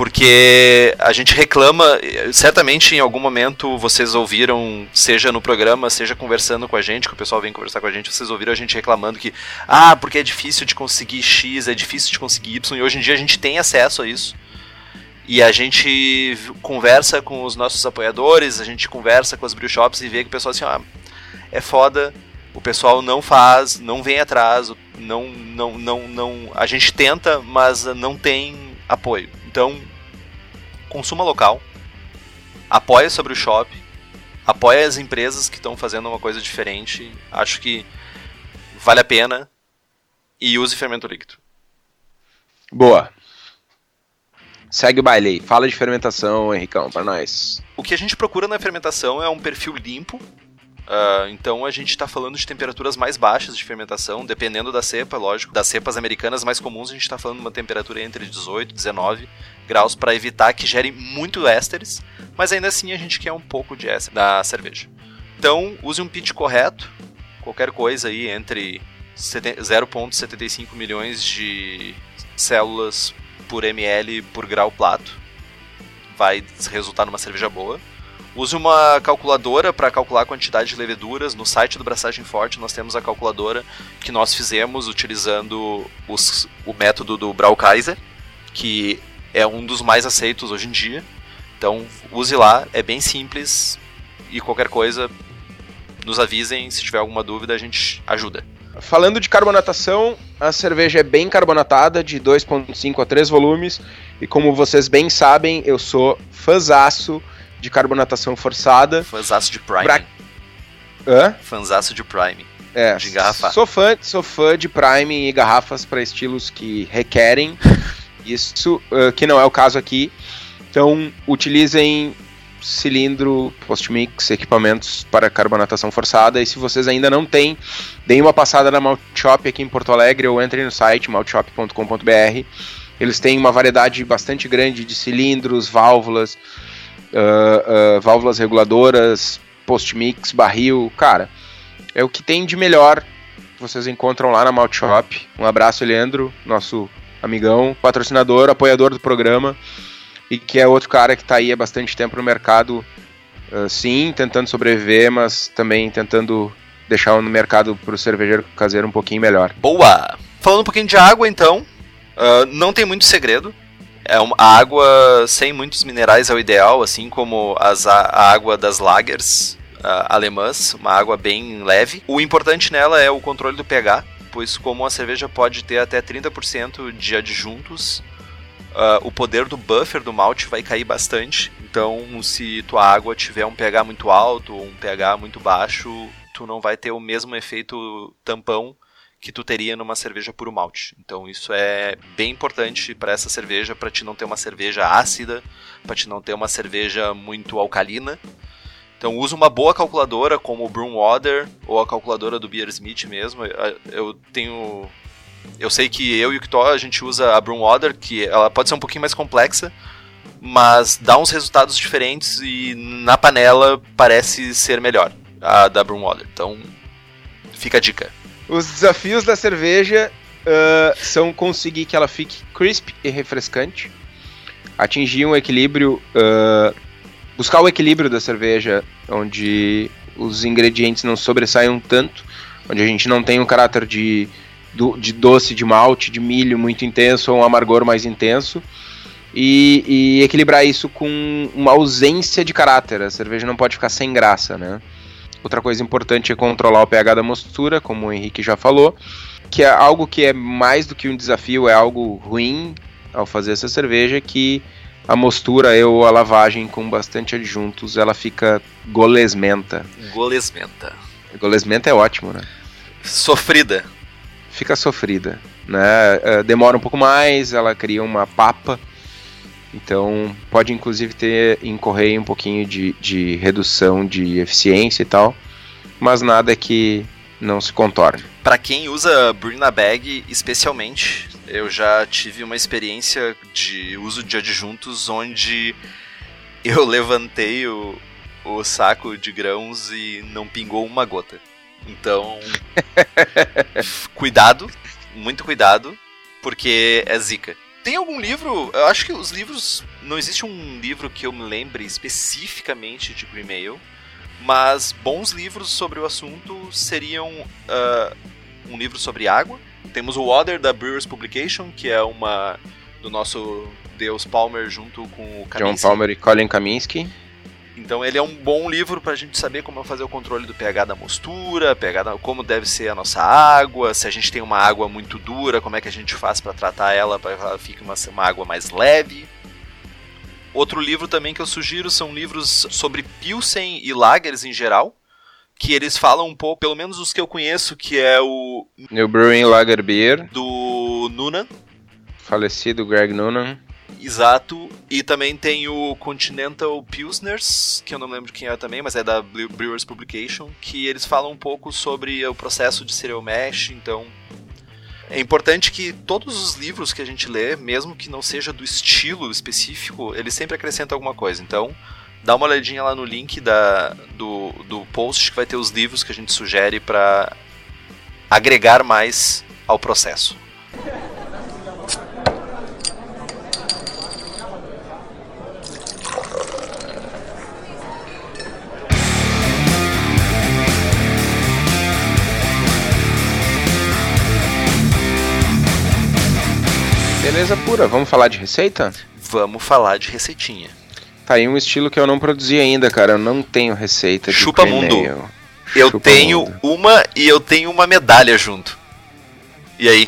porque a gente reclama, certamente em algum momento vocês ouviram, seja no programa, seja conversando com a gente, que o pessoal vem conversar com a gente, vocês ouviram a gente reclamando que, ah, porque é difícil de conseguir X, é difícil de conseguir Y, e hoje em dia a gente tem acesso a isso. E a gente conversa com os nossos apoiadores, a gente conversa com as brew shops e vê que o pessoal assim, ah, é foda, o pessoal não faz, não vem atrás, não, não, não, não, a gente tenta, mas não tem apoio. Então, consuma local, apoie sobre o shop, apoie as empresas que estão fazendo uma coisa diferente. Acho que vale a pena e use fermento líquido. Boa. Segue o baile aí. Fala de fermentação, Henricão, para nós. O que a gente procura na fermentação é um perfil limpo, Uh, então a gente está falando de temperaturas mais baixas de fermentação, dependendo da cepa, lógico. Das cepas americanas mais comuns, a gente está falando de uma temperatura entre 18 e 19 graus para evitar que gere muito ésteres, mas ainda assim a gente quer um pouco de éster da cerveja. Então use um pitch correto, qualquer coisa aí entre 0,75 milhões de células por ml por grau plato vai resultar numa cerveja boa. Use uma calculadora para calcular a quantidade de leveduras. No site do Braçagem Forte nós temos a calculadora que nós fizemos utilizando os, o método do Braukaiser, que é um dos mais aceitos hoje em dia. Então use lá, é bem simples e qualquer coisa nos avisem, se tiver alguma dúvida a gente ajuda. Falando de carbonatação, a cerveja é bem carbonatada, de 2.5 a 3 volumes, e como vocês bem sabem, eu sou fãzaço de carbonatação forçada. Fanzaço de Prime. Pra... Hã? Fanzaço de Prime. É, de engarrafar. Sou fã, sou fã de Prime e garrafas para estilos que requerem [laughs] isso, uh, que não é o caso aqui. Então, utilizem cilindro, post-mix, equipamentos para carbonatação forçada. E se vocês ainda não têm, deem uma passada na Malt Shop aqui em Porto Alegre ou entrem no site maltshop.com.br. Eles têm uma variedade bastante grande de cilindros, válvulas, uh, válvulas reguladoras, post-mix, barril, cara, é o que tem de melhor vocês encontram lá na Malt Shop. Um abraço, Leandro, nosso amigão, patrocinador, apoiador do programa e que é outro cara que está aí há bastante tempo no mercado Uh, sim, tentando sobreviver, mas também tentando deixar no mercado para o cervejeiro caseiro um pouquinho melhor. Boa! Falando um pouquinho de água, então, uh, não tem muito segredo. É uma, a água sem muitos minerais é o ideal, assim como as, a, a água das lagers uh, alemãs, uma água bem leve. O importante nela é o controle do pH, pois como a cerveja pode ter até 30% de adjuntos, uh, o poder do buffer do malte vai cair bastante. Então, se tua água tiver um pH muito alto ou um pH muito baixo, tu não vai ter o mesmo efeito tampão que tu teria numa cerveja puro malte. Então isso é bem importante para essa cerveja, para te não ter uma cerveja ácida, para te não ter uma cerveja muito alcalina. Então usa uma boa calculadora como o Brewwater ou a calculadora do Beersmith mesmo. Eu tenho eu sei que eu e o Kito a gente usa a Brewwater, que ela pode ser um pouquinho mais complexa, mas dá uns resultados diferentes e na panela parece ser melhor a da Brewwater. Então fica a dica. Os desafios da cerveja uh, são conseguir que ela fique crisp e refrescante, atingir um equilíbrio uh, buscar o equilíbrio da cerveja, onde os ingredientes não sobressaiam tanto, onde a gente não tem um caráter de, de doce, de malte, de milho muito intenso ou um amargor mais intenso. E, e, equilibrar isso com uma ausência de caráter. A cerveja não pode ficar sem graça, né? Outra coisa importante é controlar o pH da mostura, como o Henrique já falou, que é algo que é mais do que um desafio, é algo ruim ao fazer essa cerveja, que a mostura ou a lavagem com bastante adjuntos, ela fica golesmenta. Golesmenta. Golesmenta é ótimo, né? Sofrida. Fica sofrida, né? É, demora um pouco mais, ela cria uma papa. Então pode inclusive ter incorrer um pouquinho de, de redução de eficiência e tal, mas nada que não se contorne. Para quem usa Brina Bag, especialmente, eu já tive uma experiência de uso de adjuntos onde [laughs] eu levantei o, o saco de grãos e não pingou uma gota. Então, [laughs] cuidado, muito cuidado, porque é zica. Tem algum livro? Eu acho que os livros. Não existe um livro que eu me lembre especificamente de Green Mail, mas bons livros sobre o assunto seriam uh, um livro sobre água, temos o Water da Brewers Publication, que é uma do nosso Deus Palmer junto com o Kaminsky. John Palmer e Colin Kaminsky. Então ele é um bom livro para a gente saber como fazer o controle do pH da mostura, pH da, como deve ser a nossa água, se a gente tem uma água muito dura, como é que a gente faz para tratar ela para que ela fique uma, uma água mais leve. Outro livro também que eu sugiro são livros sobre Pilsen e Lagers em geral que eles falam um pouco, pelo menos os que eu conheço, que é o New Brewing Lager Beer do Noonan, falecido Greg Noonan. Exato, e também tem o Continental Pilsners, que eu não lembro quem é também, mas é da Brewers Publication, que eles falam um pouco sobre o processo de cereal mash, então é importante que todos os livros que a gente lê, mesmo que não seja do estilo específico, eles sempre acrescentam alguma coisa. Então, dá uma olhadinha lá no link da, do, do post que vai ter os livros que a gente sugere para agregar mais ao processo. Beleza pura, vamos falar de receita? Vamos falar de receitinha. Tá aí um estilo que eu não produzi ainda, cara. Eu não tenho receita de Chupa Mundo. Eu Chupa tenho mundo. uma e eu tenho uma medalha junto. E aí?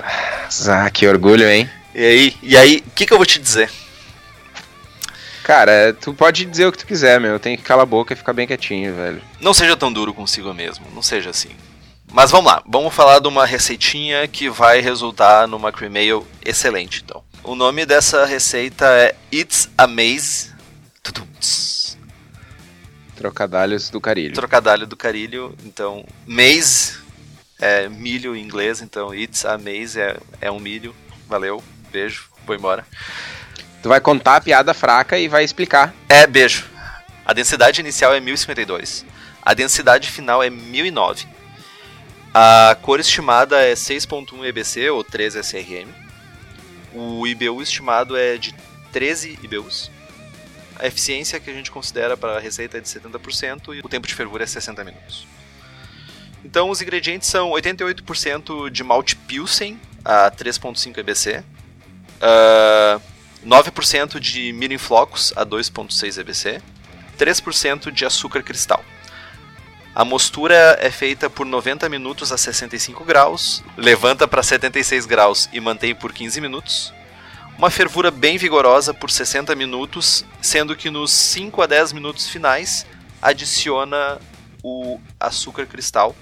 Ah, que orgulho, hein? E aí? E aí, o que, que eu vou te dizer? Cara, tu pode dizer o que tu quiser, meu. Eu tenho que calar a boca e ficar bem quietinho, velho. Não seja tão duro consigo mesmo. Não seja assim. Mas vamos lá. Vamos falar de uma receitinha que vai resultar numa cream ale excelente, então. O nome dessa receita é It's a Maze Trocadalhos do carilho. Trocadalho do carilho, então, maize é milho em inglês, então it's a maize é, é um milho. Valeu, beijo, vou embora. Tu vai contar a piada fraca e vai explicar. É, beijo. A densidade inicial é 1052. A densidade final é 1009. A cor estimada é 6.1 EBC ou 13 SRM. O IBU estimado é de 13 IBUs. a eficiência que a gente considera para a receita é de 70% e o tempo de fervura é 60 minutos. Então os ingredientes são 88% de malte Pilsen a 3.5 EBC, uh, 9% de milho em flocos a 2.6 EBC, 3% de açúcar cristal. A mostura é feita por 90 minutos a 65 graus, levanta para 76 graus e mantém por 15 minutos. Uma fervura bem vigorosa por 60 minutos, sendo que nos 5 a 10 minutos finais adiciona o açúcar cristal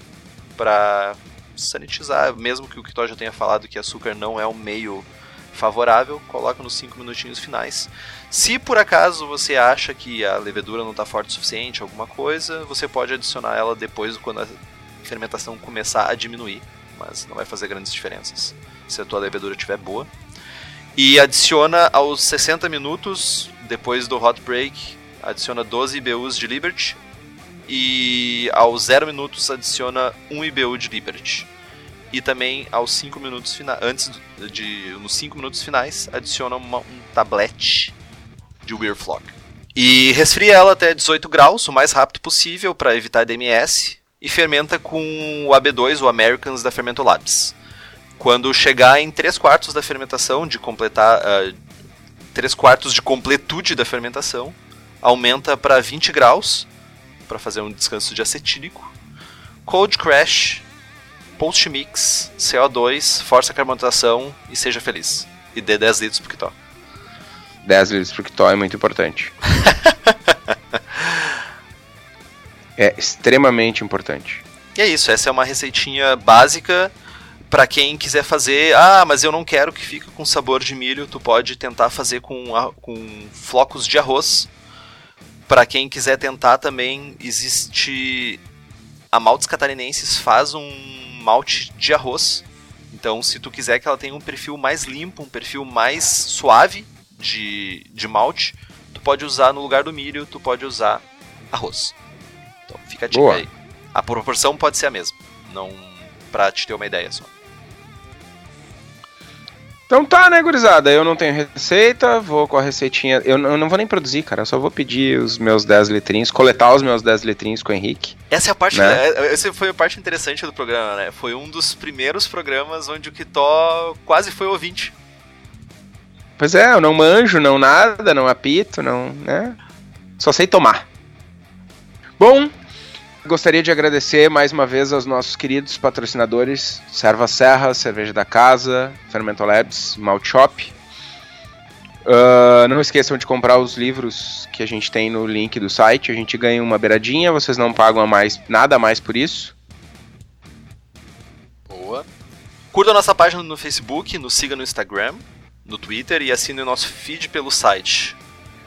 para sanitizar, mesmo que o Kitó já tenha falado que açúcar não é um meio favorável, coloca nos 5 minutinhos finais. Se por acaso você acha que a levedura não está forte o suficiente, alguma coisa, você pode adicionar ela depois quando a fermentação começar a diminuir, mas não vai fazer grandes diferenças se a tua levedura estiver boa. E adiciona aos 60 minutos, depois do hot break, adiciona 12 IBUs de Liberty e aos 0 minutos adiciona 1 IBU de Liberty. E também aos 5 minutos finais, antes de nos 5 minutos finais, adiciona uma, um tablete de Weirflock. E resfria ela até 18 graus, o mais rápido possível para evitar DMS, e fermenta com o AB2, o Americans da Fermentolabs. Quando chegar em 3 quartos da fermentação, de completar uh, ah, 3 quartos de completude da fermentação, aumenta para 20 graus para fazer um descanso de acetílico. Cold Crash, Post Mix, CO2, força a carbonatação e seja feliz. E dê 10 litros pro Kitó. 10 litros pro Kitó é muito importante. [laughs] é extremamente importante. E é isso, essa é uma receitinha básica para quem quiser fazer. Ah, mas eu não quero que fique com sabor de milho. Tu pode tentar fazer com, com flocos de arroz para quem quiser tentar também, existe. A Maltes Catarinenses faz um malte de arroz. Então, se tu quiser que ela tenha um perfil mais limpo, um perfil mais suave de, de malte, tu pode usar no lugar do milho, tu pode usar arroz. Então, fica a dica Boa. aí. A proporção pode ser a mesma. Não pra te ter uma ideia só. Então tá, né, gurizada? Eu não tenho receita, vou com a receitinha. Eu, eu não vou nem produzir, cara. Eu só vou pedir os meus 10 letrinhos, coletar os meus 10 letrinhos com o Henrique. Essa é a parte. Né? É, essa foi a parte interessante do programa, né? Foi um dos primeiros programas onde o Kitó quase foi ouvinte. Pois é, eu não manjo, não nada, não apito, não. né? Só sei tomar. Bom, Gostaria de agradecer mais uma vez aos nossos queridos patrocinadores Serva Serra, Cerveja da Casa, Fermento Labs, Malt Shop. Uh, não esqueçam de comprar os livros que a gente tem no link do site. A gente ganha uma beiradinha, vocês não pagam mais, nada mais por isso. Boa. Curta a nossa página no Facebook, nos siga no Instagram, no Twitter e assine o nosso feed pelo site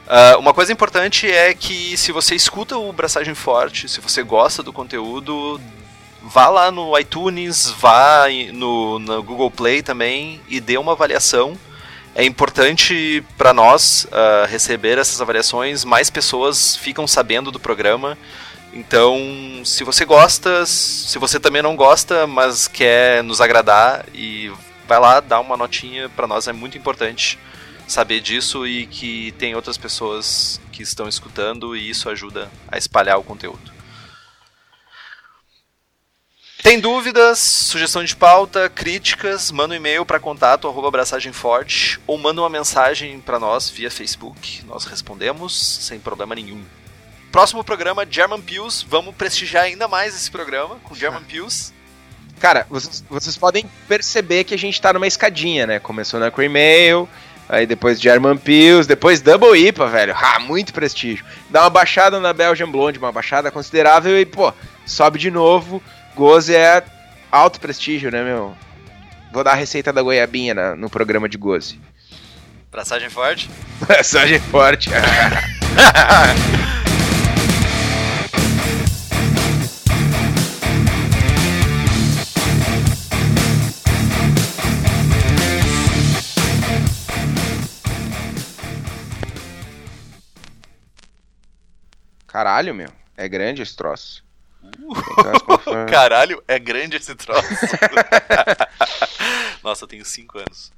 Uh, uma coisa importante é que se você escuta o Braçagem Forte, se você gosta do conteúdo, vá lá no iTunes, vá no, no Google Play também e dê uma avaliação. É importante para nós uh, receber essas avaliações, mais pessoas ficam sabendo do programa. Então, se você gosta, se você também não gosta, mas quer nos agradar, e vai lá, dá uma notinha, para nós é muito importante saber disso e que tem outras pessoas que estão escutando e isso ajuda a espalhar o conteúdo. Tem dúvidas, sugestão de pauta, críticas, manda um e-mail para contato arroba ou manda uma mensagem para nós via Facebook. Nós respondemos sem problema nenhum. Próximo programa, German Pills. Vamos prestigiar ainda mais esse programa com German [laughs] Pills. Cara, vocês, vocês podem perceber que a gente tá numa escadinha, né? Começou na Cream Ale, Aí depois German Pills, depois Double IPA, velho. Ah, muito prestígio. Dá uma baixada na Belgian Blonde, uma baixada considerável e, pô, sobe de novo. Goze é alto prestígio, né, meu? Vou dar a receita da goiabinha na, no programa de Goze. Braçagem forte? [laughs] Braçagem forte. [laughs] Caralho, meu. É grande esse troço. Uh, [laughs] caralho, é grande esse troço. [laughs] Nossa, eu tenho 5 anos.